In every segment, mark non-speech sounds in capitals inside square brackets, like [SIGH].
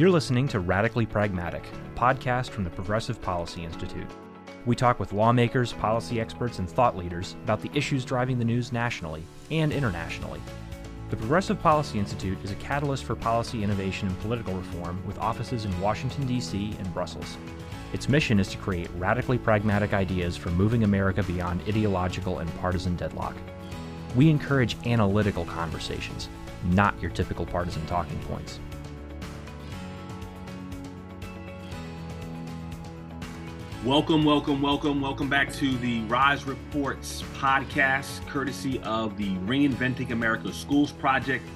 You're listening to Radically Pragmatic, a podcast from the Progressive Policy Institute. We talk with lawmakers, policy experts, and thought leaders about the issues driving the news nationally and internationally. The Progressive Policy Institute is a catalyst for policy innovation and political reform with offices in Washington, D.C. and Brussels. Its mission is to create radically pragmatic ideas for moving America beyond ideological and partisan deadlock. We encourage analytical conversations, not your typical partisan talking points. Welcome, welcome, welcome, welcome back to the Rise Reports podcast, courtesy of the Reinventing America Schools Project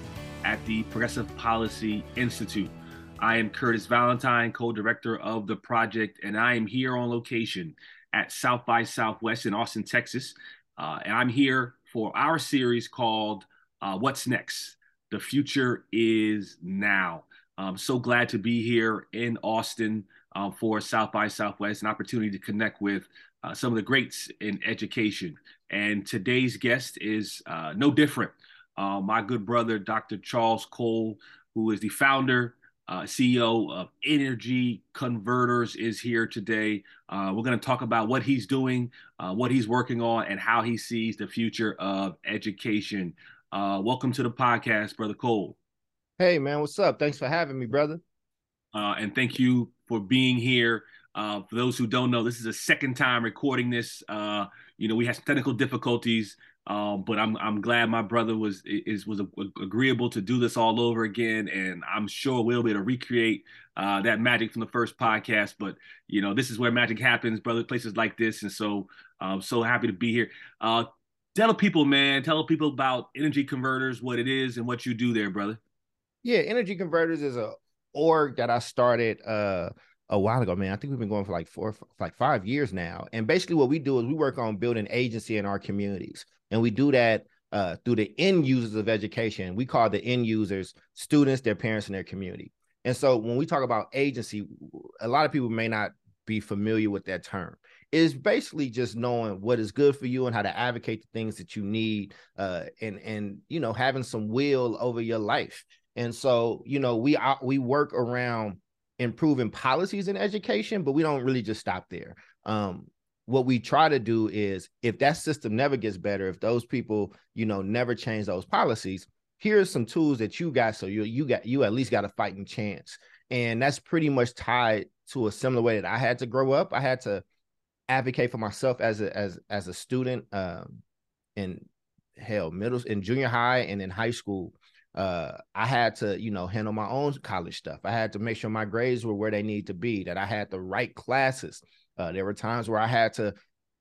at the Progressive Policy Institute. I am Curtis Valentine, co director of the project, and I am here on location at South by Southwest in Austin, Texas. Uh, and I'm here for our series called uh, What's Next? The Future is Now. I'm so glad to be here in Austin um, for South by Southwest, an opportunity to connect with uh, some of the greats in education. And today's guest is uh, no different. Uh, my good brother, Dr. Charles Cole, who is the founder, uh, CEO of Energy Converters, is here today. Uh, we're going to talk about what he's doing, uh, what he's working on, and how he sees the future of education. welcome to the podcast, Brother Cole. Hey, man, what's up? Thanks for having me, brother. And thank you for being here. Uh, for those who don't know, this is a second time recording this. Uh, you know, we had some technical difficulties, um, but I'm I'm glad my brother was is was agreeable to do this all over again, and I'm sure we'll be able to recreate uh, that magic from the first podcast. But you know, this is where magic happens, brother. Places like this, and so I'm so happy to be here. Uh, tell people, man, tell people about Energy Converters, what it is, and what you do there, brother. Yeah, Energy Converters is a org that I started uh a while ago, man. I think we've been going for like four, like five years now. And basically, what we do is we work on building agency in our communities, and we do that uh, through the end users of education. We call the end users students, their parents, and their community. And so, when we talk about agency, a lot of people may not be familiar with that term. It's basically just knowing what is good for you and how to advocate the things that you need, uh, and and you know having some will over your life. And so, you know, we we work around improving policies in education, but we don't really just stop there. Um, what we try to do is if that system never gets better, if those people, you know, never change those policies, here's some tools that you got so you you got you at least got a fighting chance. And that's pretty much tied to a similar way that I had to grow up. I had to advocate for myself as a as as a student um in hell middle in junior high and in high school uh, I had to, you know, handle my own college stuff. I had to make sure my grades were where they need to be, that I had the right classes. Uh, there were times where I had to,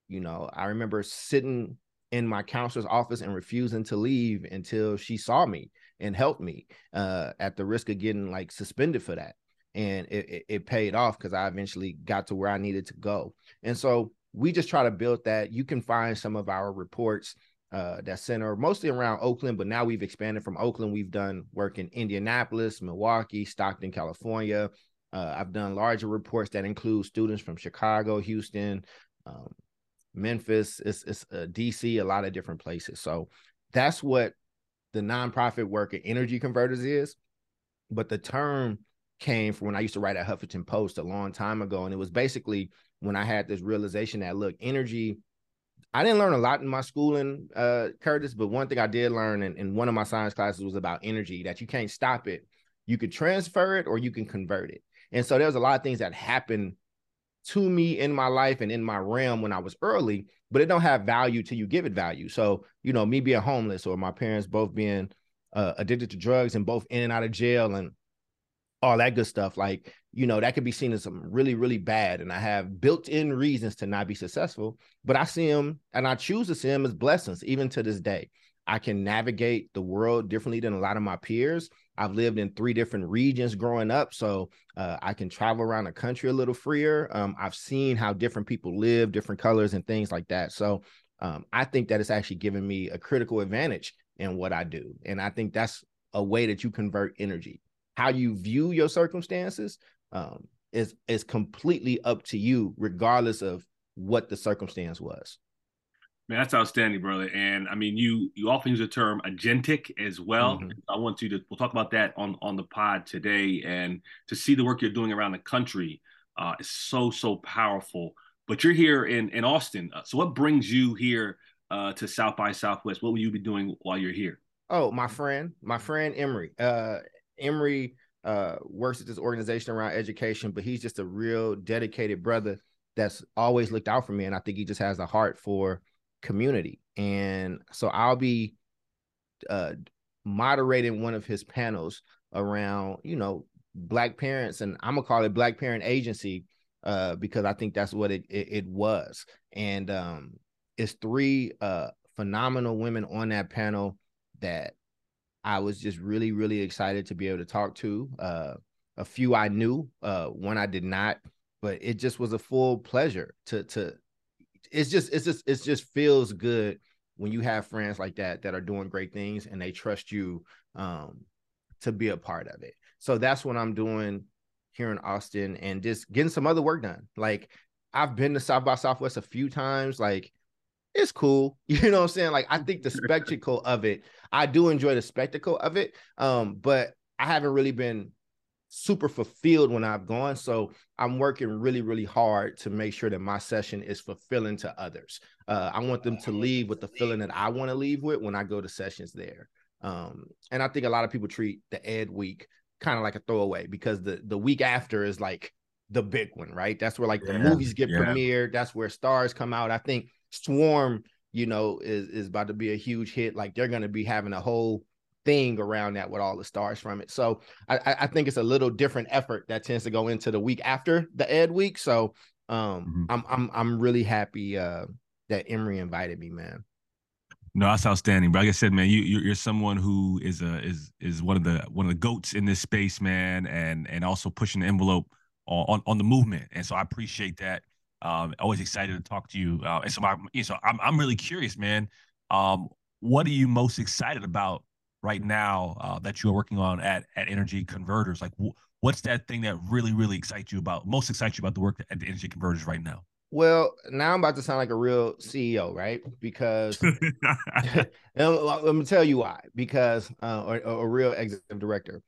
you know, I remember sitting in my counselor's office and refusing to leave until she saw me and helped me uh, at the risk of getting like suspended for that. And it, it, it paid off because I eventually got to where I needed to go. And so we just try to build that. You can find some of our reports uh, that center mostly around Oakland, but now we've expanded from Oakland. We've done work in Indianapolis, Milwaukee, Stockton, California. Uh, I've done larger reports that include students from Chicago, Houston, um, Memphis, it's, it's uh, DC, a lot of different places. So that's what the nonprofit work at Energy Converters is. But the term came from when I used to write at Huffington Post a long time ago. And it was basically when I had this realization that, look, energy I didn't learn a lot in my schooling, uh, Curtis, but one thing I did learn in, in one of my science classes was about energy, that you can't stop it. You could transfer it or you can convert it. And so there's a lot of things that happened to me in my life and in my realm when I was early, but it don't have value till you give it value. So, you know, me being homeless or my parents both being uh, addicted to drugs and both in and out of jail and all that good stuff. Like, you know, that could be seen as some really, really bad. And I have built in reasons to not be successful, but I see them and I choose to see them as blessings, even to this day. I can navigate the world differently than a lot of my peers. I've lived in three different regions growing up, so uh, I can travel around the country a little freer. Um, I've seen how different people live, different colors, and things like that. So um, I think that it's actually given me a critical advantage in what I do. And I think that's a way that you convert energy how you view your circumstances um, is is completely up to you, regardless of what the circumstance was. Man, that's outstanding, brother. And I mean, you you often use the term agentic as well. Mm-hmm. I want you to we'll talk about that on on the pod today, and to see the work you're doing around the country uh, is so so powerful. But you're here in in Austin, uh, so what brings you here uh, to South by Southwest? What will you be doing while you're here? Oh, my friend, my friend Emery. Uh, Emery uh, works at this organization around education, but he's just a real dedicated brother that's always looked out for me, and I think he just has a heart for community. And so I'll be uh, moderating one of his panels around, you know, black parents, and I'm gonna call it Black Parent Agency uh, because I think that's what it it, it was. And um, it's three uh, phenomenal women on that panel that I was just really, really excited to be able to talk to. Uh, a few I knew, uh, one I did not, but it just was a full pleasure to to. It's just it's just it just feels good when you have friends like that that are doing great things and they trust you um, to be a part of it. So that's what I'm doing here in Austin and just getting some other work done. Like I've been to South by Southwest a few times. Like it's cool. [LAUGHS] You know what I'm saying? Like I think the [LAUGHS] spectacle of it, I do enjoy the spectacle of it. Um, but I haven't really been super fulfilled when I've gone. So I'm working really, really hard to make sure that my session is fulfilling to others. Uh, I want them to leave with the feeling that I want to leave with when I go to sessions there. Um, and I think a lot of people treat the Ed week kind of like a throwaway because the the week after is like the big one, right? That's where like yeah, the movies get yeah. premiered. That's where stars come out. I think Swarm, you know, is is about to be a huge hit. Like they're going to be having a whole thing around that with all the stars from it. So I, I think it's a little different effort that tends to go into the week after the Ed week. So um, mm-hmm. I'm I'm I'm really happy uh, that Emery invited me, man. No, that's outstanding. But like I said, man, you you're someone who is a is is one of the one of the goats in this space, man, and and also pushing the envelope on on, on the movement. And so I appreciate that. Um, always excited to talk to you. Uh, and so, I, so I'm, I'm really curious, man. Um, what are you most excited about right now uh, that you are working on at at Energy Converters? Like, wh- what's that thing that really, really excites you about, most excites you about the work at the Energy Converters right now? Well, now I'm about to sound like a real CEO, right? Because [LAUGHS] [LAUGHS] let me tell you why. Because uh, or, or a real executive director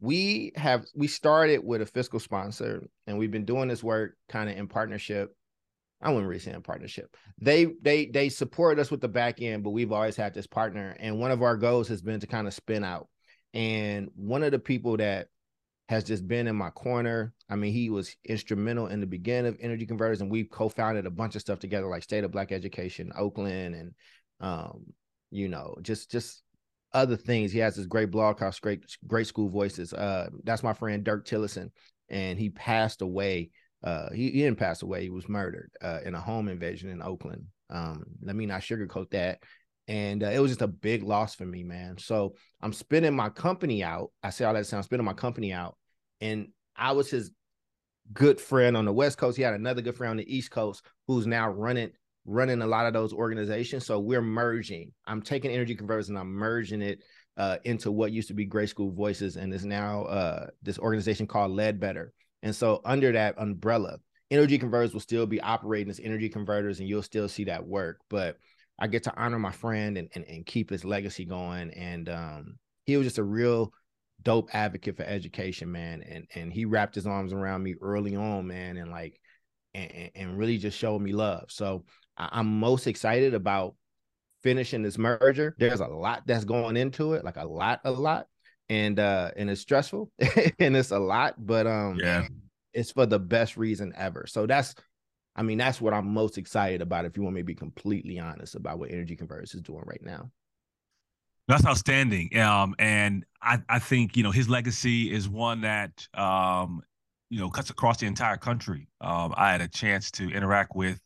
we have we started with a fiscal sponsor and we've been doing this work kind of in partnership I wouldn't really say in partnership. They they they support us with the back end, but we've always had this partner. And one of our goals has been to kind of spin out. And one of the people that has just been in my corner. I mean, he was instrumental in the beginning of Energy Converters, and we co-founded a bunch of stuff together, like State of Black Education, Oakland, and um, you know, just just other things. He has this great blog called Great Great School Voices. Uh, that's my friend Dirk Tillotson, and he passed away uh, he, he didn't pass away. He was murdered uh, in a home invasion in Oakland. Um, let me not sugarcoat that. And uh, it was just a big loss for me, man. So I'm spinning my company out. I say all that sound, spinning my company out. And I was his good friend on the West Coast. He had another good friend on the East Coast who's now running running a lot of those organizations. So we're merging. I'm taking energy converters and I'm merging it uh, into what used to be Great School Voices and is now uh, this organization called Ledbetter. And so under that umbrella, energy converters will still be operating as energy converters and you'll still see that work. But I get to honor my friend and, and, and keep his legacy going. And um, he was just a real dope advocate for education, man. And and he wrapped his arms around me early on, man, and like and, and really just showed me love. So I, I'm most excited about finishing this merger. There's a lot that's going into it, like a lot, a lot and uh and it's stressful [LAUGHS] and it's a lot but um yeah. it's for the best reason ever. So that's i mean that's what i'm most excited about if you want me to be completely honest about what energy converters is doing right now. That's outstanding um and i i think you know his legacy is one that um you know cuts across the entire country. Um i had a chance to interact with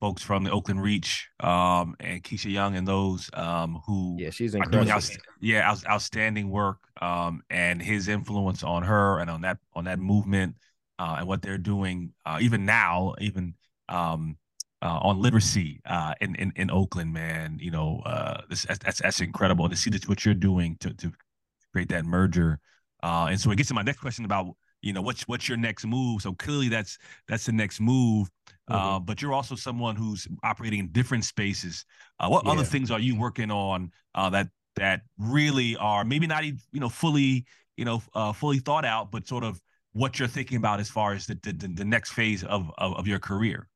folks from the Oakland Reach um, and Keisha Young and those um, who yeah she's incredible. Out, yeah out, outstanding work um, and his influence on her and on that on that movement uh, and what they're doing uh, even now even um, uh, on literacy uh, in, in in Oakland man you know uh, this that's that's incredible. To see that what you're doing to to create that merger uh, and so it gets to my next question about you know what's what's your next move? So clearly that's that's the next move uh, mm-hmm. uh, but you're also someone who's operating in different spaces. Uh, what yeah. other things are you working on uh, that that really are maybe not even you know fully you know uh, fully thought out but sort of what you're thinking about as far as the the, the next phase of, of, of your career?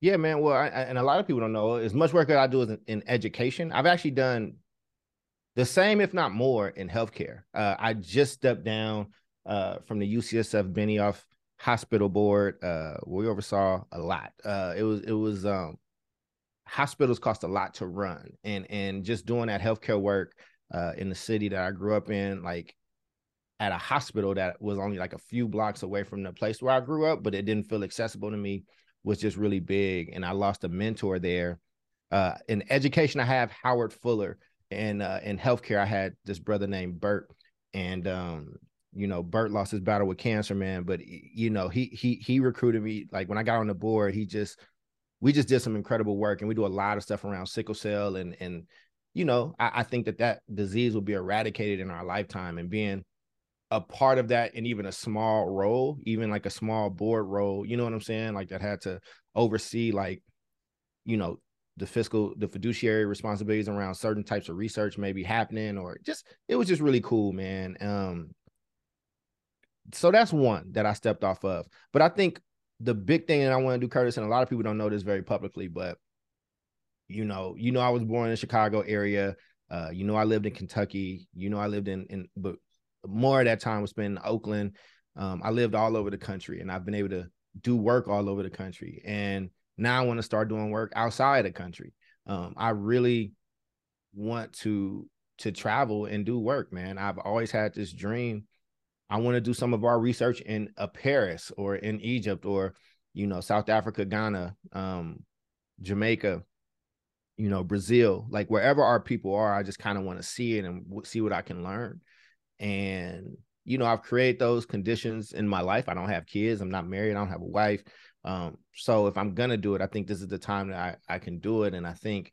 Yeah man. Well I, and a lot of people don't know as much work that i do is in, in education. I've actually done the same if not more in healthcare. Uh, i just stepped down uh, from the UCSF Benioff Hospital Board. Uh, we oversaw a lot. Uh, it was it was um, hospitals cost a lot to run, and and just doing that healthcare work uh, in the city that I grew up in, like at a hospital that was only like a few blocks away from the place where I grew up, but it didn't feel accessible to me, was just really big. And I lost a mentor there. Uh, in education, I have Howard Fuller, and uh, in healthcare, I had this brother named Bert, and um, you know, Bert lost his battle with cancer, man. But you know, he he he recruited me. Like when I got on the board, he just we just did some incredible work, and we do a lot of stuff around sickle cell, and and you know, I, I think that that disease will be eradicated in our lifetime, and being a part of that, and even a small role, even like a small board role, you know what I'm saying? Like that had to oversee, like, you know, the fiscal the fiduciary responsibilities around certain types of research maybe happening or just it was just really cool man um so that's one that I stepped off of. But I think the big thing that I want to do, Curtis, and a lot of people don't know this very publicly, but you know, you know, I was born in the Chicago area. Uh, you know, I lived in Kentucky. You know, I lived in in but more of that time was spent in Oakland. Um, I lived all over the country, and I've been able to do work all over the country. And now I want to start doing work outside the country. Um, I really want to to travel and do work, man. I've always had this dream I want to do some of our research in uh, Paris or in Egypt or you know South Africa, Ghana, um, Jamaica, you know Brazil, like wherever our people are. I just kind of want to see it and see what I can learn. And you know, I've created those conditions in my life. I don't have kids. I'm not married. I don't have a wife. Um, so if I'm gonna do it, I think this is the time that I, I can do it. And I think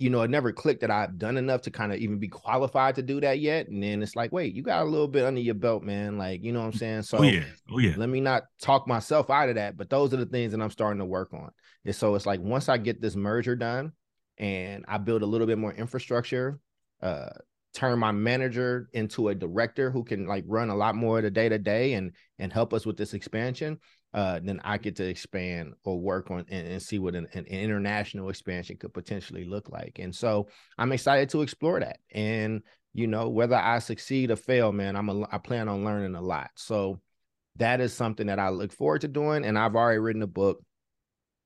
you know, it never clicked that I've done enough to kind of even be qualified to do that yet. And then it's like, wait, you got a little bit under your belt, man. Like, you know what I'm saying? So oh, yeah. Oh, yeah. let me not talk myself out of that. But those are the things that I'm starting to work on. And so it's like once I get this merger done and I build a little bit more infrastructure, uh, turn my manager into a director who can like run a lot more of the day to day and and help us with this expansion uh, then I get to expand or work on and, and see what an, an, international expansion could potentially look like. And so I'm excited to explore that. And you know, whether I succeed or fail, man, I'm a, I plan on learning a lot. So that is something that I look forward to doing. And I've already written a book,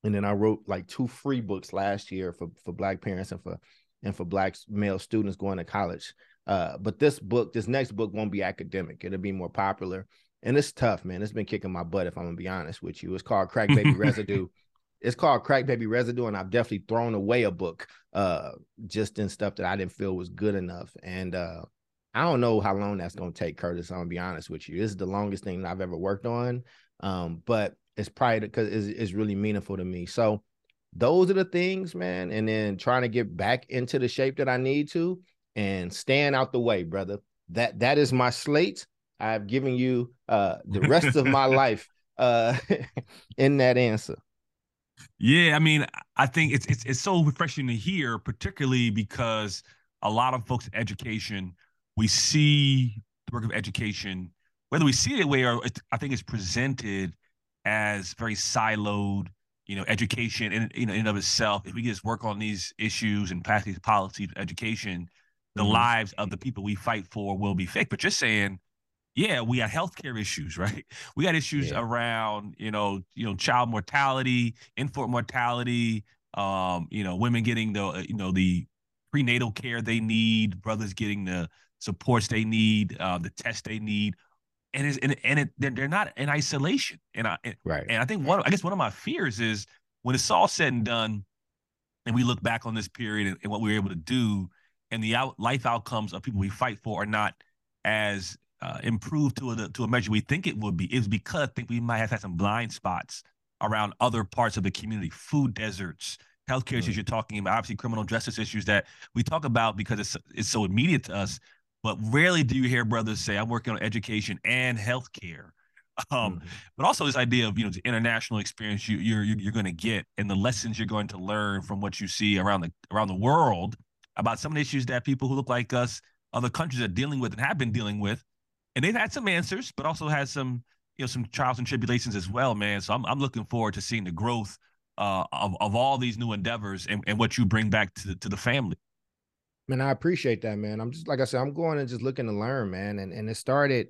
and then I wrote like two free books last year for for Black parents and for and for Black male students going to college. Uh, but this book, this next book, won't be academic. It'll be more popular and it's tough, man. It's been kicking my butt if I'm gonna be honest with you. It's called Crack Baby [LAUGHS] Residue. It's called Crack Baby Residue, and I've definitely thrown away a book uh just in stuff that I didn't feel was good enough. And uh I don't know how long that's gonna take, Curtis. I'm gonna be honest with you. This is the longest thing I've ever worked on. Um, but it's probably because it's, it's really meaningful to me. So those are the things, man. And then trying to get back into the shape that I need to and stand out the way, brother. That that is my slate. I've given you uh, the rest of my [LAUGHS] life uh, [LAUGHS] in that answer. Yeah, I mean, I think it's it's it's so refreshing to hear, particularly because a lot of folks in education, we see the work of education, whether we see it way or I think it's presented as very siloed, you know, education in you know in of itself. If we just work on these issues and pass these policies, education, the mm-hmm. lives of the people we fight for will be fake. But you're saying yeah, we got healthcare issues, [LAUGHS] right? We got issues yeah. around, you know, you know, child mortality, infant mortality, um, you know, women getting the, uh, you know, the prenatal care they need, brothers getting the supports they need, uh, the tests they need, and it's and, and it, they're, they're not in isolation. And I and, right. And I think one, I guess one of my fears is when it's all said and done, and we look back on this period and, and what we were able to do, and the out, life outcomes of people we fight for are not as uh, improve to a to a measure we think it would be is because I think we might have had some blind spots around other parts of the community, food deserts, healthcare issues you're talking about, obviously criminal justice issues that we talk about because it's it's so immediate to us. but rarely do you hear brothers say, "I'm working on education and healthcare." Um, mm-hmm. but also this idea of you know the international experience you, you're you're going to get and the lessons you're going to learn from what you see around the around the world about some of the issues that people who look like us, other countries are dealing with and have been dealing with, and they've had some answers, but also had some you know some trials and tribulations as well, man. So I'm I'm looking forward to seeing the growth uh, of of all these new endeavors and, and what you bring back to to the family. Man, I appreciate that, man. I'm just like I said, I'm going and just looking to learn, man. And and it started,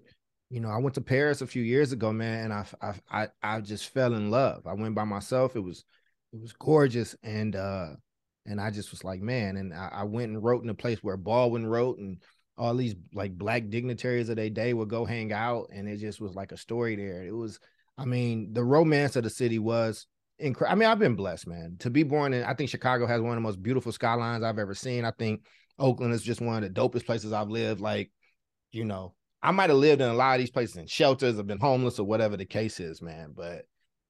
you know, I went to Paris a few years ago, man, and I I I, I just fell in love. I went by myself. It was it was gorgeous, and uh and I just was like, man. And I, I went and wrote in a place where Baldwin wrote, and all these like black dignitaries of their day would go hang out, and it just was like a story there. It was, I mean, the romance of the city was incredible. I mean, I've been blessed, man, to be born in. I think Chicago has one of the most beautiful skylines I've ever seen. I think Oakland is just one of the dopest places I've lived. Like, you know, I might have lived in a lot of these places in shelters, I've been homeless or whatever the case is, man. But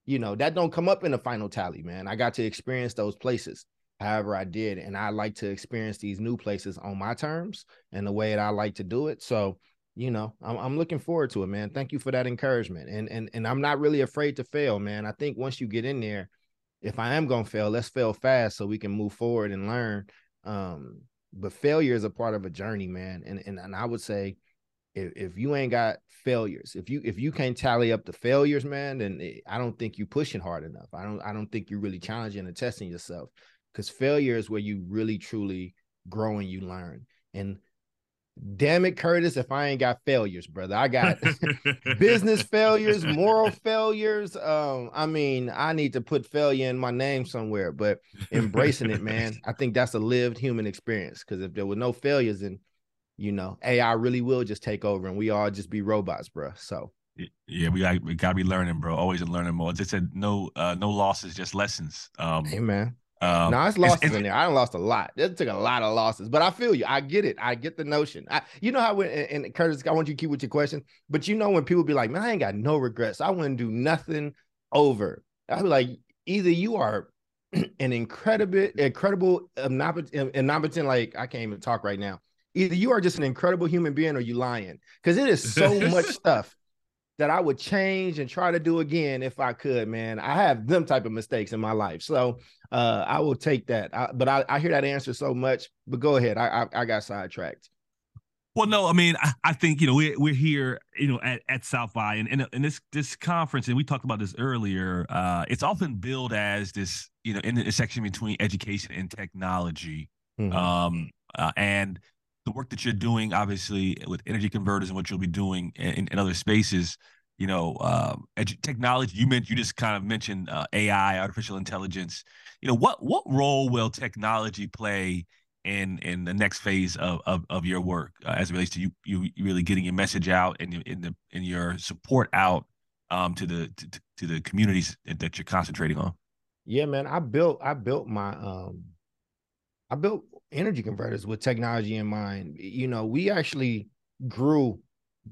you know, that don't come up in the final tally, man. I got to experience those places however I did. And I like to experience these new places on my terms and the way that I like to do it. So, you know, I'm, I'm looking forward to it, man. Thank you for that encouragement. And and and I'm not really afraid to fail, man. I think once you get in there, if I am gonna fail, let's fail fast so we can move forward and learn. Um, but failure is a part of a journey, man. And and, and I would say if, if you ain't got failures, if you if you can't tally up the failures, man, then it, I don't think you're pushing hard enough. I don't I don't think you're really challenging and testing yourself because failure is where you really truly grow and you learn. And damn it, Curtis, if I ain't got failures, brother, I got [LAUGHS] business failures, moral [LAUGHS] failures. Um, I mean, I need to put failure in my name somewhere, but embracing it, man, I think that's a lived human experience. Because if there were no failures, then you know, AI really will just take over and we all just be robots, bro. So yeah, we got we gotta be learning, bro. Always learning more. They said no uh no losses, just lessons. Um Amen. Um, no, it's losses it's, in there. I lost a lot. It took a lot of losses, but I feel you. I get it. I get the notion. I, you know how when and, and Curtis, I want you to keep with your question, but you know when people be like, "Man, I ain't got no regrets. I wouldn't do nothing over." I be like, either you are [CLEARS THROAT] an incredible, incredible, omnipotent, like I can't even talk right now. Either you are just an incredible human being, or you lying, because it is so [LAUGHS] much stuff that I would change and try to do again if I could, man. I have them type of mistakes in my life. So uh, I will take that. I, but I, I, hear that answer so much. But go ahead. I, I, I got sidetracked. Well, no, I mean, I, I, think you know we're we're here, you know, at, at South by and, and and this this conference, and we talked about this earlier. Uh, it's often billed as this, you know, intersection between education and technology. Mm-hmm. Um, uh, and the work that you're doing, obviously, with energy converters and what you'll be doing in, in other spaces, you know, uh, edu- technology. You meant you just kind of mentioned uh, AI, artificial intelligence. You know, what what role will technology play in in the next phase of of, of your work uh, as it relates to you you really getting your message out and in the in your support out um, to the to, to the communities that you're concentrating on? Yeah, man. I built I built my um I built energy converters with technology in mind. You know, we actually grew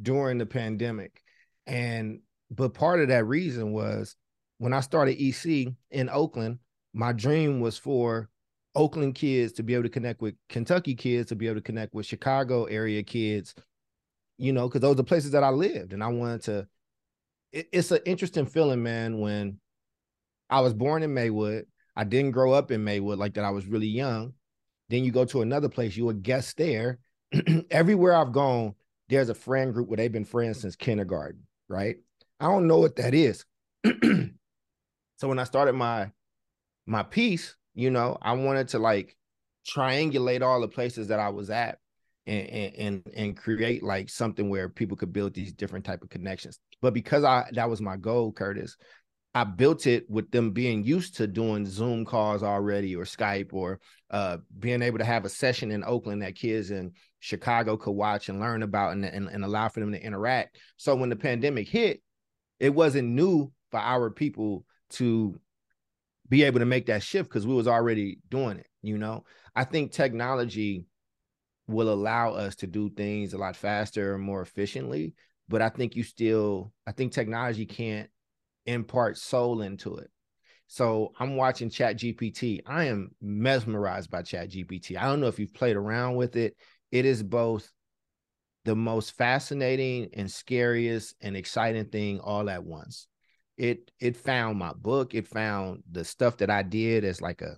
during the pandemic. And but part of that reason was when I started EC in Oakland, my dream was for Oakland kids to be able to connect with Kentucky kids, to be able to connect with Chicago area kids, you know, because those are places that I lived. And I wanted to, it, it's an interesting feeling, man, when I was born in Maywood. I didn't grow up in Maywood like that. I was really young. Then you go to another place, you a guest there. [CLEARS THROAT] Everywhere I've gone, there's a friend group where they've been friends since kindergarten, right? I don't know what that is. [CLEARS THROAT] so when I started my my piece, you know, I wanted to like triangulate all the places that I was at and and and create like something where people could build these different type of connections. But because I that was my goal, Curtis, I built it with them being used to doing Zoom calls already or Skype or uh, being able to have a session in Oakland that kids in Chicago could watch and learn about and, and, and allow for them to interact. So when the pandemic hit, it wasn't new for our people to be able to make that shift because we was already doing it. You know, I think technology will allow us to do things a lot faster and more efficiently. But I think you still, I think technology can't impart soul into it. So I'm watching Chat GPT. I am mesmerized by Chat GPT. I don't know if you've played around with it. It is both the most fascinating and scariest and exciting thing all at once. It it found my book, it found the stuff that I did as like a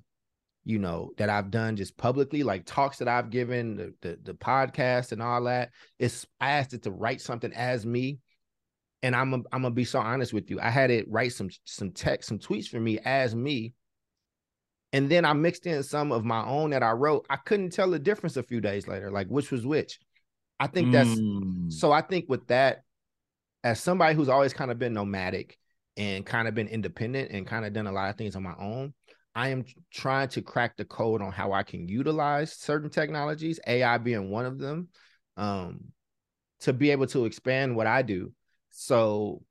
you know that I've done just publicly, like talks that I've given, the the, the podcast and all that. It's I asked it to write something as me, and I'm a, I'm gonna be so honest with you. I had it write some some text, some tweets for me as me, and then I mixed in some of my own that I wrote. I couldn't tell the difference a few days later, like which was which. I think that's mm. so. I think with that, as somebody who's always kind of been nomadic and kind of been independent and kind of done a lot of things on my own, I am trying to crack the code on how I can utilize certain technologies, AI being one of them, um, to be able to expand what I do. So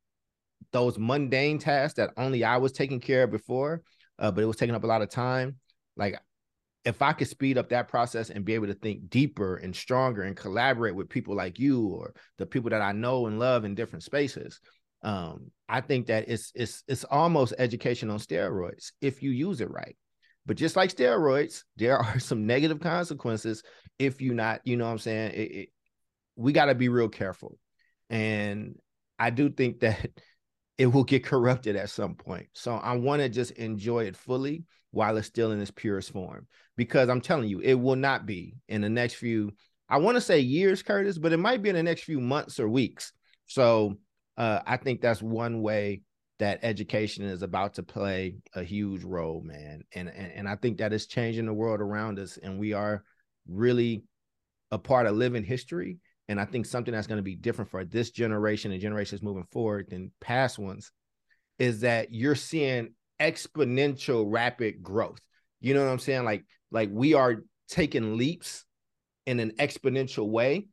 those mundane tasks that only I was taking care of before, uh, but it was taking up a lot of time. Like if I could speed up that process and be able to think deeper and stronger and collaborate with people like you or the people that I know and love in different spaces, um, I think that it's it's it's almost education on steroids if you use it right. But just like steroids, [LAUGHS] there are some negative consequences if you not, you know what I'm saying? It, it, we got to be real careful. And I do think that [LAUGHS] it will get corrupted at some point. So I want to just enjoy it fully while it's still in its purest form. Because I'm telling you, it will not be in the next few, I want to say years, Curtis, but it might be in the next few months or weeks. So uh, I think that's one way that education is about to play a huge role, man. And, and and I think that is changing the world around us, and we are really a part of living history. And I think something that's going to be different for this generation and generations moving forward than past ones is that you're seeing exponential rapid growth. You know what I'm saying? Like like we are taking leaps in an exponential way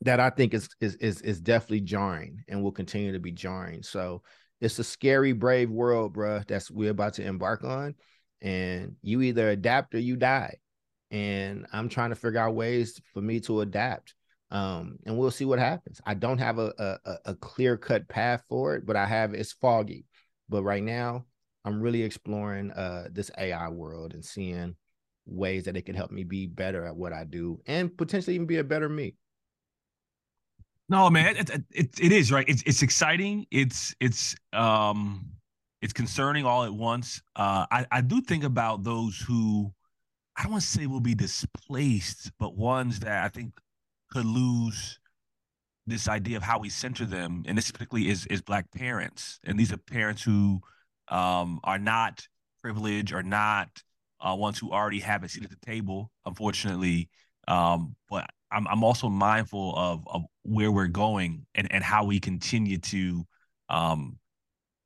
that I think is is is is definitely jarring and will continue to be jarring. So it's a scary, brave world, bro. That's we're about to embark on, and you either adapt or you die. And I'm trying to figure out ways for me to adapt. Um, and we'll see what happens. I don't have a a, a clear cut path for it, but I have it's foggy. But right now, I'm really exploring uh this AI world and seeing ways that it can help me be better at what I do and potentially even be a better me. No, man, it, it, it is right. It's it's exciting. It's it's um it's concerning all at once. Uh, I I do think about those who I don't want to say will be displaced, but ones that I think could lose this idea of how we center them, and this particularly is is black parents, and these are parents who um, are not privileged or not uh, ones who already have a seat at the table, unfortunately. Um, but I'm I'm also mindful of of where we're going and and how we continue to um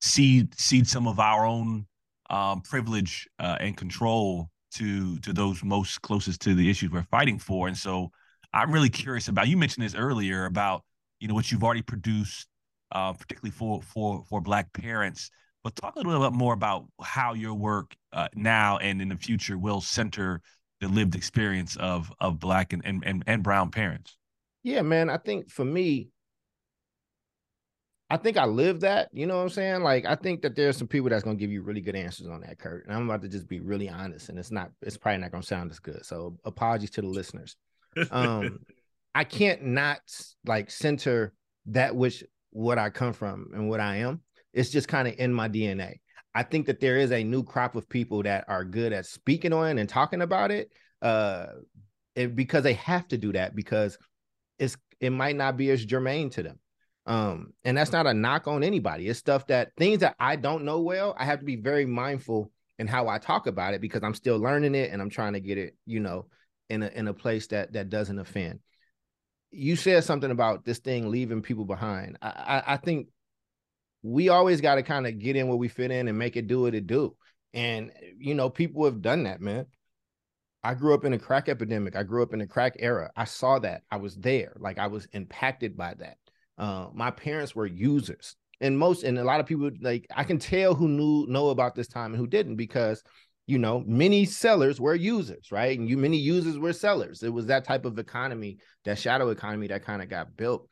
seed seed some of our own um privilege uh, and control to to those most closest to the issues we're fighting for and so i'm really curious about you mentioned this earlier about you know what you've already produced uh, particularly for for for black parents but talk a little bit more about how your work uh, now and in the future will center the lived experience of of black and and and, and brown parents yeah man i think for me I think I live that, you know what I'm saying? Like I think that there's some people that's gonna give you really good answers on that, Kurt. And I'm about to just be really honest, and it's not, it's probably not gonna sound as good. So apologies to the listeners. Um, I can't not like center that which what I come from and what I am. It's just kind of in my DNA. I think that there is a new crop of people that are good at speaking on and talking about it. Uh, it, because they have to do that because it's it might not be as germane to them. Um, and that's not a knock on anybody. It's stuff that things that I don't know well, I have to be very mindful in how I talk about it because I'm still learning it and I'm trying to get it, you know, in a in a place that that doesn't offend. You said something about this thing leaving people behind. I I, I think we always got to kind of get in where we fit in and make it do what it do. And you know, people have done that, man. I grew up in a crack epidemic. I grew up in a crack era. I saw that. I was there. Like I was impacted by that. Uh, my parents were users, and most and a lot of people like I can tell who knew know about this time and who didn't because you know many sellers were users, right? And you many users were sellers. It was that type of economy, that shadow economy that kind of got built.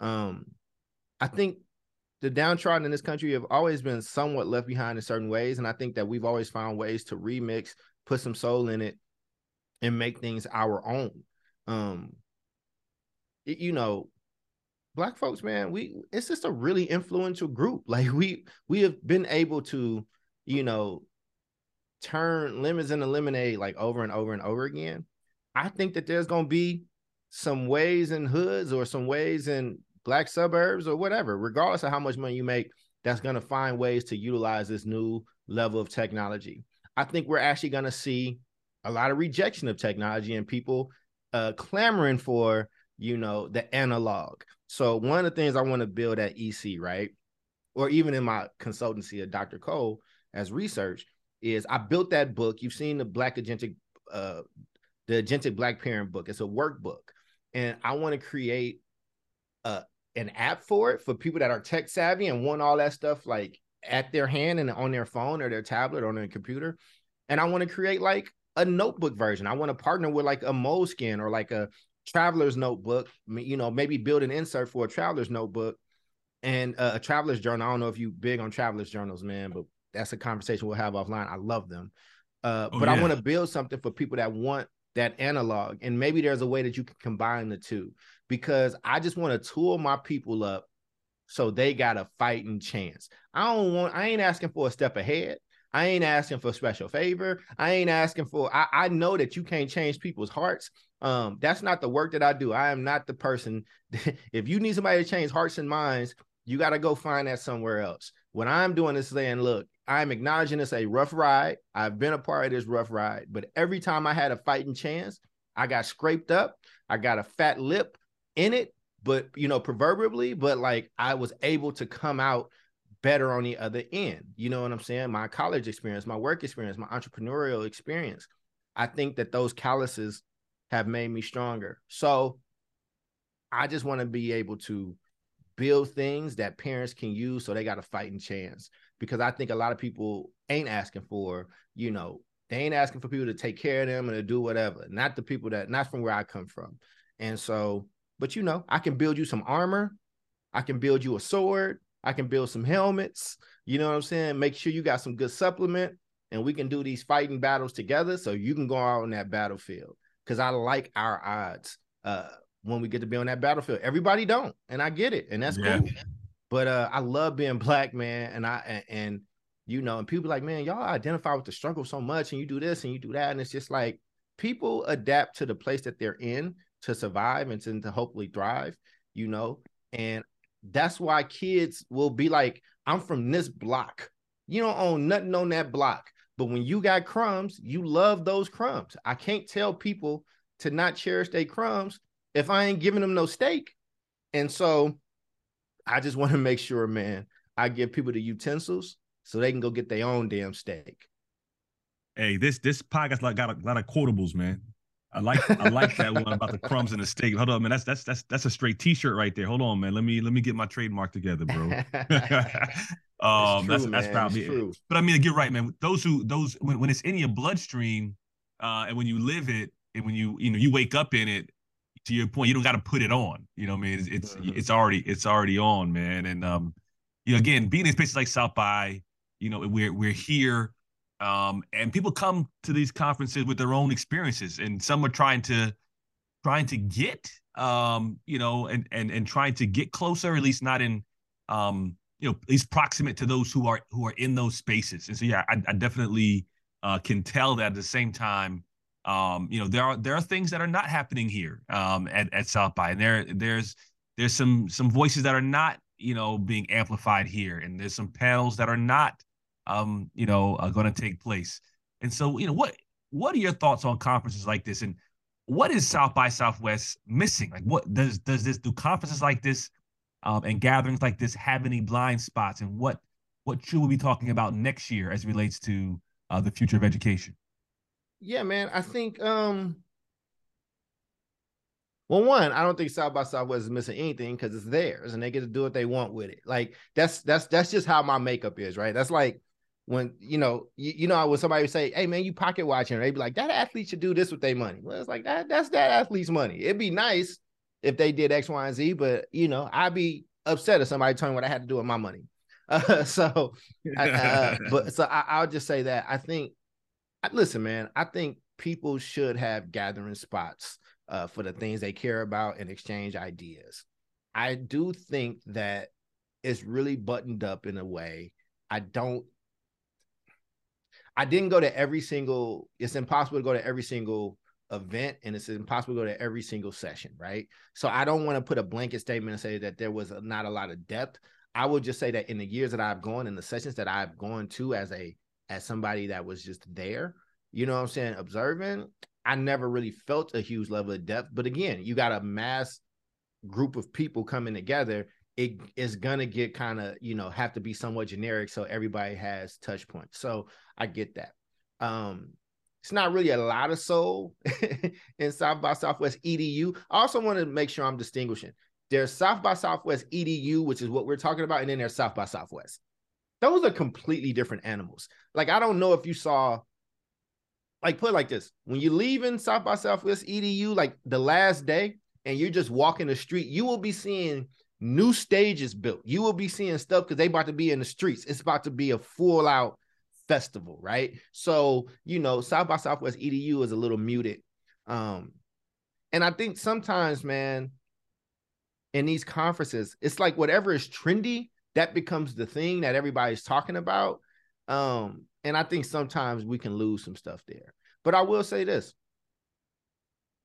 Um, I think the downtrodden in this country have always been somewhat left behind in certain ways. And I think that we've always found ways to remix, put some soul in it, and make things our own. Um, you know, black folks, man, we it's just a really influential group. [LAUGHS] Like we we have been able to, you know, turn lemons into lemonade like over and over and over again. I think that there's gonna be some ways in hoods or some ways in black suburbs or whatever, regardless of how much money you make, that's gonna find ways to utilize this new level of technology. I think we're actually gonna see a lot of rejection of technology and people uh, clamoring for you know the analog so one of the things i want to build at ec right or even in my consultancy at dr cole as research is i built that book you've seen the black agentic uh the agentic black parent book it's a workbook and i want to create a an app for it for people that are tech savvy and want all that stuff like at their hand and on their phone or their tablet or on their computer and i want to create like a notebook version. I want to partner with like a Moleskine or like a traveler's notebook. You know, maybe build an insert for a traveler's notebook and uh, a traveler's journal. I don't know if you big on traveler's journals, man, but that's a conversation we'll have offline. I love them. Uh, oh, but yeah. I want to build something for people that want that analog, and maybe there's a way that you can combine the two. Because I just want to tool my people up so they got a fighting chance. I don't want. I ain't asking for a step ahead. I ain't asking for special favor. I ain't asking for. I, I know that you can't change people's hearts. Um, that's not the work that I do. I am not the person. [LAUGHS] if you need somebody to change hearts and minds, you got to go find that somewhere else. What I'm doing is saying, look, I'm acknowledging this a rough ride. I've been a part of this rough ride, but every time I had a fighting chance, I got scraped up. I got a fat lip in it, but you know, proverbially, but like I was able to come out better on the other end. You know what I'm saying? My college experience, my work experience, my entrepreneurial experience. I think that those calluses have made me stronger. So I just want to be able to build things that parents can use so they got a fighting chance. Because I think a lot of people ain't asking for, you know, they ain't asking for people to take care of them and to do whatever. Not the people that, not from where I come from. And so, but you know, I can build you some armor. I can build you a sword. I can build some helmets. You know what I'm saying? Make sure you got some good supplement and we can do these fighting battles together so you can go out on that battlefield. Cause I like our odds uh when we get to be on that battlefield. Everybody don't, and I get it, and that's yeah. cool. But uh I love being [LAUGHS] black, man. And I and, and you know, and people like, man, y'all identify with the struggle so much, and you do this and you do that. And it's just like people adapt to the place that they're in to survive and to, to hopefully thrive, you know. And that's why kids will be like, I'm from this block. You don't own nothing on that block. But when you got crumbs, you love those crumbs. I can't tell people to not cherish their crumbs if I ain't giving them no steak. And so I just want to [LAUGHS] make sure, man, I give people the utensils so they can go get their own damn steak. Hey, this this podcast like got a lot of quotables, man. I like I like that one about the crumbs and the steak. Hold on, man. That's that's that's that's a straight T-shirt right there. Hold on, man. Let me let me get my trademark together, bro. [LAUGHS] [LAUGHS] um, true, that's that's probably true. But I mean, get right, man. Those who those when, when it's in your bloodstream, uh, and when you live it, and when you you know you wake up in it, to your point, you don't got to put it on. You know, I mean, it's it's, mm-hmm. it's already it's already on, man. And um, you know, again, being in spaces like South by, you know, we're we're here um, and people come to these conferences with their own experiences, and some are trying to trying to get um, you know, and and and trying to get closer, at least not in um, you know, at least proximate to those who are who are in those spaces. And so yeah, I, I definitely uh, can tell that at the same time, um, you know, there are there are things that are not happening here um, at at South by, and there there's there's some some voices that are not you know being amplified here, and there's some panels that are not um, you know, uh, going to take place. And so, you know, what what are your thoughts on conferences like this, and what is South by Southwest missing? Like, what does does this do conferences like this um, and gatherings like this have any blind spots, and what what should we be talking about next year as relates to uh, the future of education? Yeah, man, I think um well, one, I don't think South by Southwest is missing anything because it's theirs and they get to do what they want with it. Like that's that's that's just how my makeup is, right? That's like when you know, you, you know, when somebody would say, "Hey, man, you pocket watching," they'd be like, "That athlete should do this with their money." Well, it's like that. That's that athlete's money. It'd be nice if they did X, Y, and Z, but you know, I'd be upset if somebody told me what I had to do with my money. Uh, [LAUGHS] so, uh, but so I, will just say that I think, listen, man, I think people should have gathering spots uh, for the things they care about and exchange ideas. I do think that it's really buttoned up in a way. I don't. I didn't go to every single. It's impossible to go to every single event and it's impossible to go to every single session, right? So I don't want to put a blanket statement and say that there was not a lot of depth. I would just say that in the years that I've gone in the sessions that I've gone to as a as somebody that was just there, you know what I'm saying, observing, I never really felt a huge level of depth. But again, you got a mass group of people coming together. It is gonna get kind of, you know, have to be somewhat generic so everybody has touch points. So I get that. Um, it's not really a lot of soul [LAUGHS] in South by Southwest EDU. I also want to make sure I'm distinguishing. There's South by Southwest EDU, which is what we're talking about, and then there's South by Southwest. Those are completely different animals. Like, I don't know if you saw, like, put it like this when you leave in South by Southwest EDU, like the last day, and you're just walking the street, you will be seeing new stages built. You will be seeing stuff because they about to be in the streets. It's about to be a full out festival, right? So, you know, South by Southwest EDU is a little muted. Um, and I think sometimes, man, in these conferences, it's like whatever is trendy, that becomes the thing that everybody's talking about. Um, and I think sometimes we can lose some stuff there. But I will say this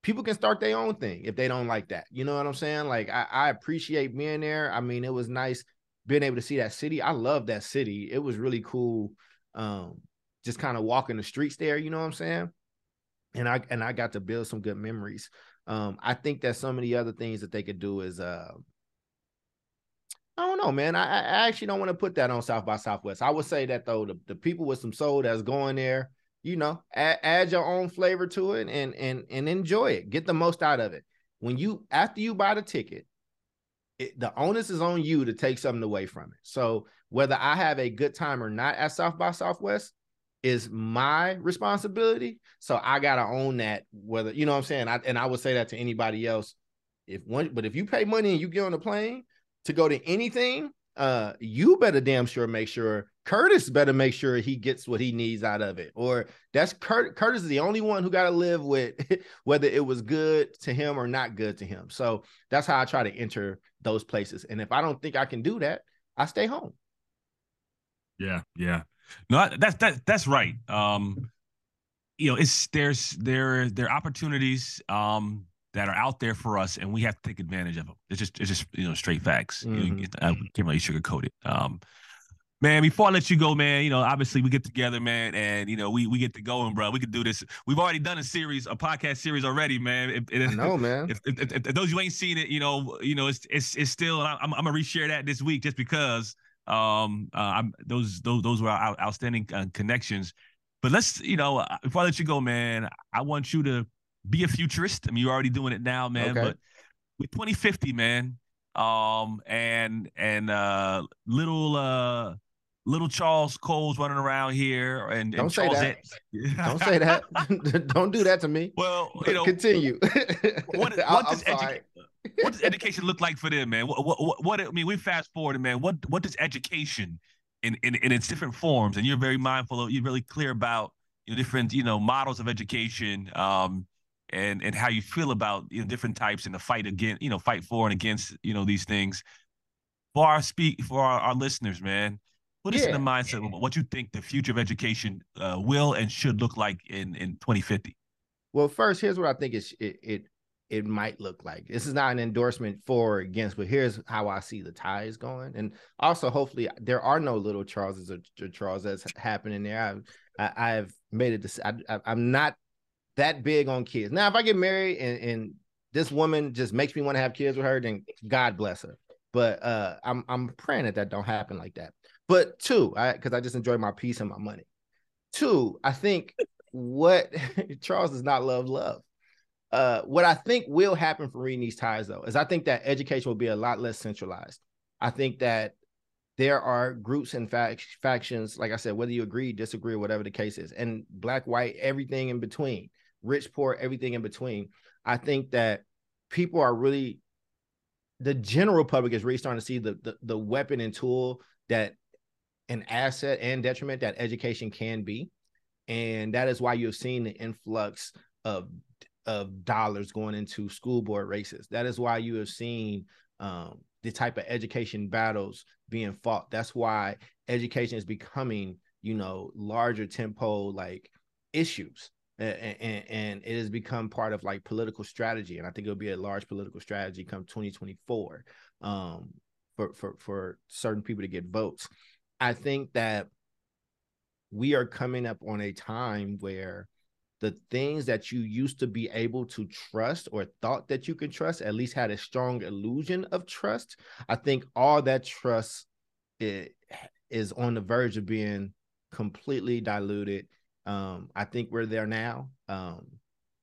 people can start their own thing if they don't like that. You know what I'm saying? Like I, I, appreciate being there. I mean, it was nice being able to see that city. I love that city. It was really cool um, just kind of walking the streets there, you know what I'm saying? And I and I got to build some good memories. Um, I think that some of the other things that they could do is uh I don't know, man. I, I actually don't want to put that on South by Southwest. I would say that though, the, the people with some soul that's going there, you know, add, add your own flavor to it and and and enjoy it. Get the most out of it. When you after you buy the ticket, it, the onus is on you to take something away from it. So whether I have a good time or not at South by Southwest is my responsibility. So I gotta own that. Whether you know what I'm saying, I, and I would say that to anybody else. If one, but if you pay money and you get on a plane to go to anything, uh, you better damn sure make sure Curtis better make sure he gets what he needs out of it. Or that's Curtis is the only one who got to live with [LAUGHS] whether it was good to him or not good to him. So that's how I try to enter those places. And if I don't think I can do that, I stay home. Yeah, yeah. No, that's that that's right. Um, you know, it's there's there there are opportunities um that are out there for us, and we have to take advantage of them. It's just it's just you know straight facts. Mm-hmm. You know. I can't really sugarcoat it. Um, man, before I let you go, man, you know, obviously we get together, man, and you know, we we get to going, bro. We could do this. We've already done a series, a podcast series already, man. If, if, I know, man. If, if, if, those you ain't seen it, you know, you know, it's it's it's still. I'm I'm gonna reshare that this week just because um, uh, I'm, those those those were our outstanding uh, connections. But let's, you know, uh, before I let you go, man, I want you to be a futurist. I mean, you're already doing it now, man. Okay. But with 2050, man, um, and and uh, little uh, little Charles Cole's running around here, and, don't say Charles that. [LAUGHS] don't say that. [LAUGHS] don't do that to me. Well, you know, continue. [LAUGHS] what, what does edu- what does education look like for them, man? What, what, what, I mean, we fast forward, man. What what does education in, in in its different forms? And you're very mindful of, you're really clear about you know, different you know models of education, um, and and how you feel about you know different types and the fight against you know fight for and against you know these things. For our speak for our, our listeners, man, put us in the mindset of what you think the future of education uh, will and should look like in in 2050. Well, first, here's what I think is it, it it might look like. This is not an endorsement for or against, but here's how I see the ties going. And also, hopefully, there are no little Charleses or, or Charles that's happening there. I've, I, have made it. I, I'm not that big on kids. Now, if I get married and, and this woman just makes me want to have kids with her, then God bless her. But uh, I'm I'm praying that that don't happen like that. But two, I because I just enjoy my peace and my money. Two, I think what [LAUGHS] Charles does not love love. Uh, what I think will happen for reading these ties, though, is I think that education will be a lot less centralized. I think that there are groups and fac- factions, like I said, whether you agree, disagree, or whatever the case is, and black, white, everything in between, rich, poor, everything in between. I think that people are really, the general public is really starting to see the the, the weapon and tool that an asset and detriment that education can be, and that is why you've seen the influx of of dollars going into school board races. That is why you have seen um, the type of education battles being fought. That's why education is becoming, you know, larger tempo like issues. And, and, it has become part of like political strategy. And I think it'll be a large political strategy come 2024 um, for, for, for certain people to get votes. I think that we are coming up on a time where the things that you used to be able to trust or thought that you could trust at least had a strong illusion of trust i think all that trust is on the verge of being completely diluted um, i think we're there now um,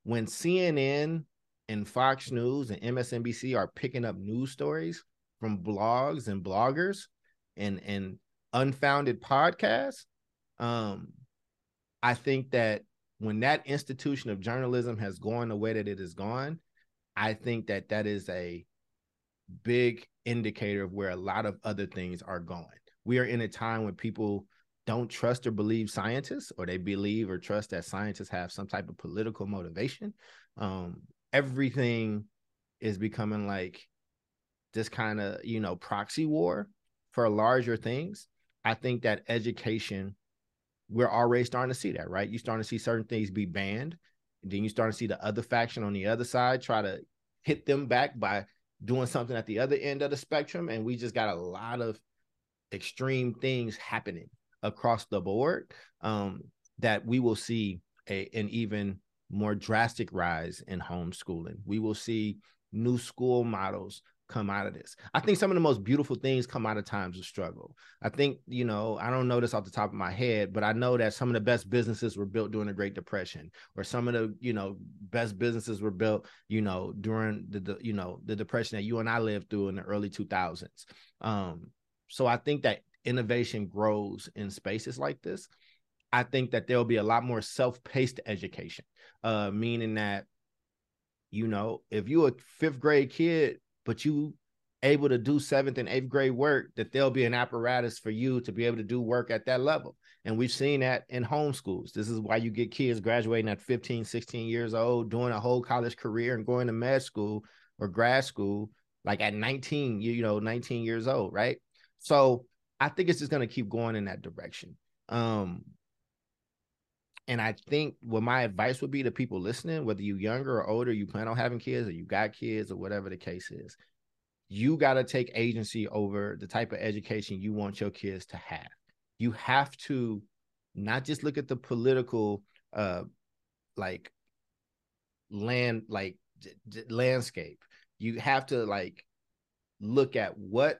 when cnn and fox news and msnbc are picking up news stories from blogs and bloggers and and unfounded podcasts um, i think that when that institution of journalism has gone the way that it has gone, I think that that is a big indicator of where a lot of other things are going. We are in a time when people don't trust or believe scientists, or they believe or trust that scientists have some type of political motivation. Um, everything is becoming like this kind of you know proxy war for larger things. I think that education we're already starting to see that, right? You're starting to see certain things be banned. Then you start to see the other faction on the other side try to hit them back by doing something at the other end of the spectrum. And we just got a lot of extreme things happening across the board um, that we will see a, an even more drastic rise in homeschooling. We will see new school models come out of this. I think some of the most beautiful things come out of times of struggle. I think, you know, I don't know this off the top of my head, but I know that some of the best businesses were built during the Great Depression, or some of the, you know, best businesses were built, you know, during the, the you know, the depression that you and I lived through in the early 2000s. Um, so I think that innovation grows in spaces like this. I think that there'll be a lot more self-paced education, uh, meaning that you know, if you're a fifth grade kid but you able to do seventh and eighth grade work, that there'll be an apparatus for you to be able to do work at that level. And we've seen that in homeschools. This is why you get kids graduating at 15, 16 years old, doing a whole college career and going to med school or grad school, like at 19, you, you know, 19 years old, right? So I think it's just going to keep going in that direction. Um, and I think what my advice would be to people listening, whether you're younger or older, you plan on having kids or you got kids or whatever the case is, you got to take agency over the type of education you want your kids to have. You have to not just look at the political uh like land like d- landscape. You have to like look at what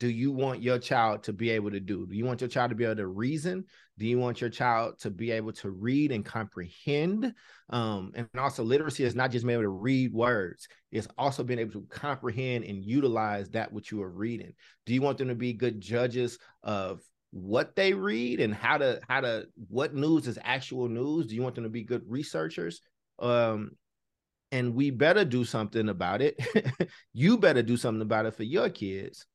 do you want your child to be able to do? Do you want your child to be able to reason? Do you want your child to be able to read and comprehend? Um, and also, literacy is not just being able to read words; it's also being able to comprehend and utilize that which you are reading. Do you want them to be good judges of what they read and how to how to what news is actual news? Do you want them to be good researchers? Um, and we better do something about it. [LAUGHS] you better do something about it for your kids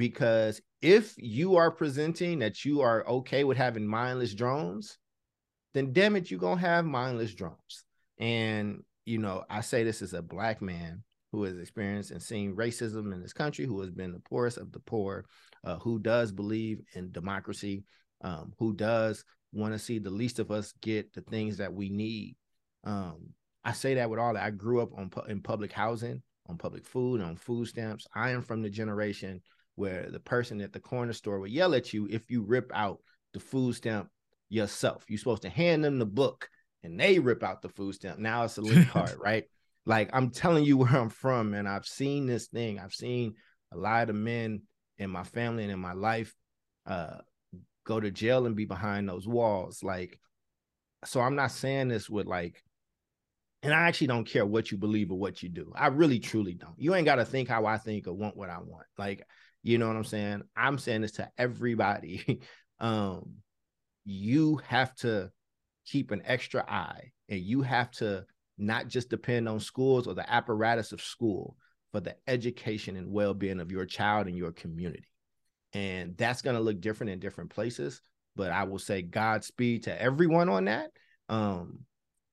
because if you are presenting that you are okay with having mindless drones, then damn it, you're gonna have mindless drones. And you know, I say this as a black man who has experienced and seen racism in this country, who has been the poorest of the poor, uh, who does believe in democracy, um, who does want to see the least of us get the things that we need. Um, I say that with all that. I grew up on in public housing, on public food, on food stamps. I am from the generation where the person at the corner store would yell at you if you rip out the food stamp yourself. You're supposed to hand them the book and they rip out the food stamp. Now it's a link [LAUGHS] card, right? Like I'm telling you [LAUGHS] where I'm from, and I've seen this thing. I've seen a lot of men in my family and in my life uh, go to jail and be behind those walls. Like, so I'm not saying this with like, and I actually don't care what you believe or what you do. I really truly don't. You ain't got to think how I think or want what I want. Like you know what I'm saying? I'm saying this to everybody. [LAUGHS] um, you have to keep an extra eye and you have to not just depend on schools or the apparatus of school for the education and well-being of your child and your community. And that's going to look different in different places, but I will say Godspeed to everyone on that. Um,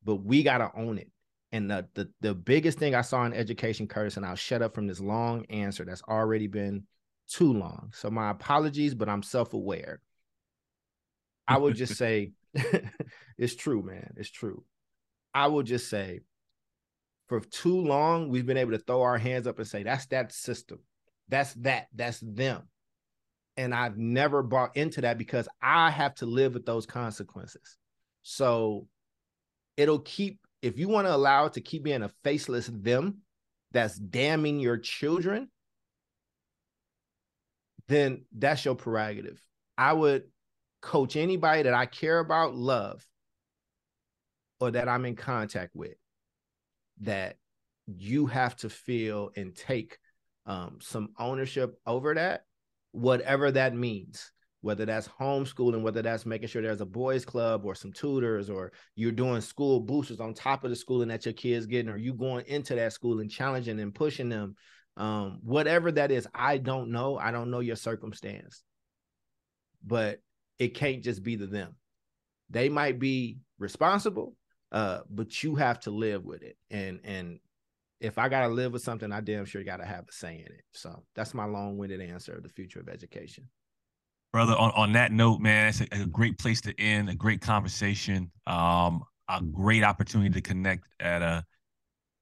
but we got to own it. And the, the the biggest thing I saw in education, Curtis, and I'll shut up from this long answer that's already been too long. So my apologies, but I'm self-aware. I would just [LAUGHS] say [LAUGHS] it's true, man. It's true. I will just say for too long, we've been able to throw our hands up and say, that's that system. That's that. That's them. And I've never bought into that because I have to live with those consequences. So it'll keep, if you want to allow it to keep being a faceless them that's damning your children, then that's your prerogative. I would coach anybody that I care about, love, or that I'm in contact with, that you have to feel and take um, some ownership over that, whatever that means, whether that's homeschooling, whether that's making sure there's a boys club or some tutors, or you're doing school boosters on top of the schooling that your kids getting, or you going into that school and challenging and pushing them. Um, whatever that is, I don't know. I don't know your circumstance, but it can't just be the them. They might be responsible, uh, but you have to live with it. And and if I gotta live with something, I damn sure gotta have a say in it. So that's my long-winded answer of the future of education. Brother, on, on that note, man, it's a, a great place to end, a great conversation, um, a great opportunity to connect at a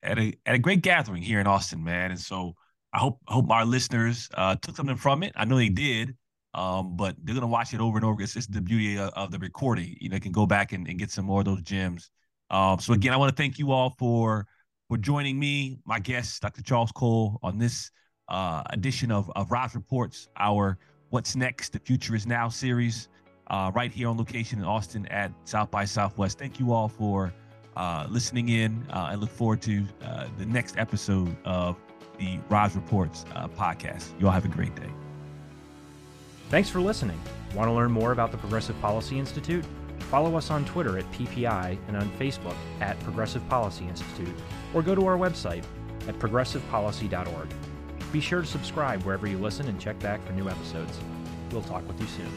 at a at a great gathering here in Austin, man. And so I hope hope our listeners uh, took something from it. I know they did. Um, but they're gonna watch it over and over. It's just the beauty of, of the recording. You know, can go back and, and, get some more of those gems. Um, so again, I want to thank you all for for joining me, my guest, Dr. Charles Cole, on this uh, edition of of Rise Reports, our "What's Next: The Future Is Now" series, uh, right here on location in Austin at South by Southwest. Thank you all for uh, listening in, uh, and look forward to uh, the next episode of the Rise Reports uh, podcast. You all have a great day. Thanks for listening. Want to learn more about the Progressive Policy Institute? Follow us on Twitter at PPI and on Facebook at Progressive Policy Institute, or go to our website at progressivepolicy.org. Be sure to subscribe wherever you listen and check back for new episodes. We'll talk with you soon.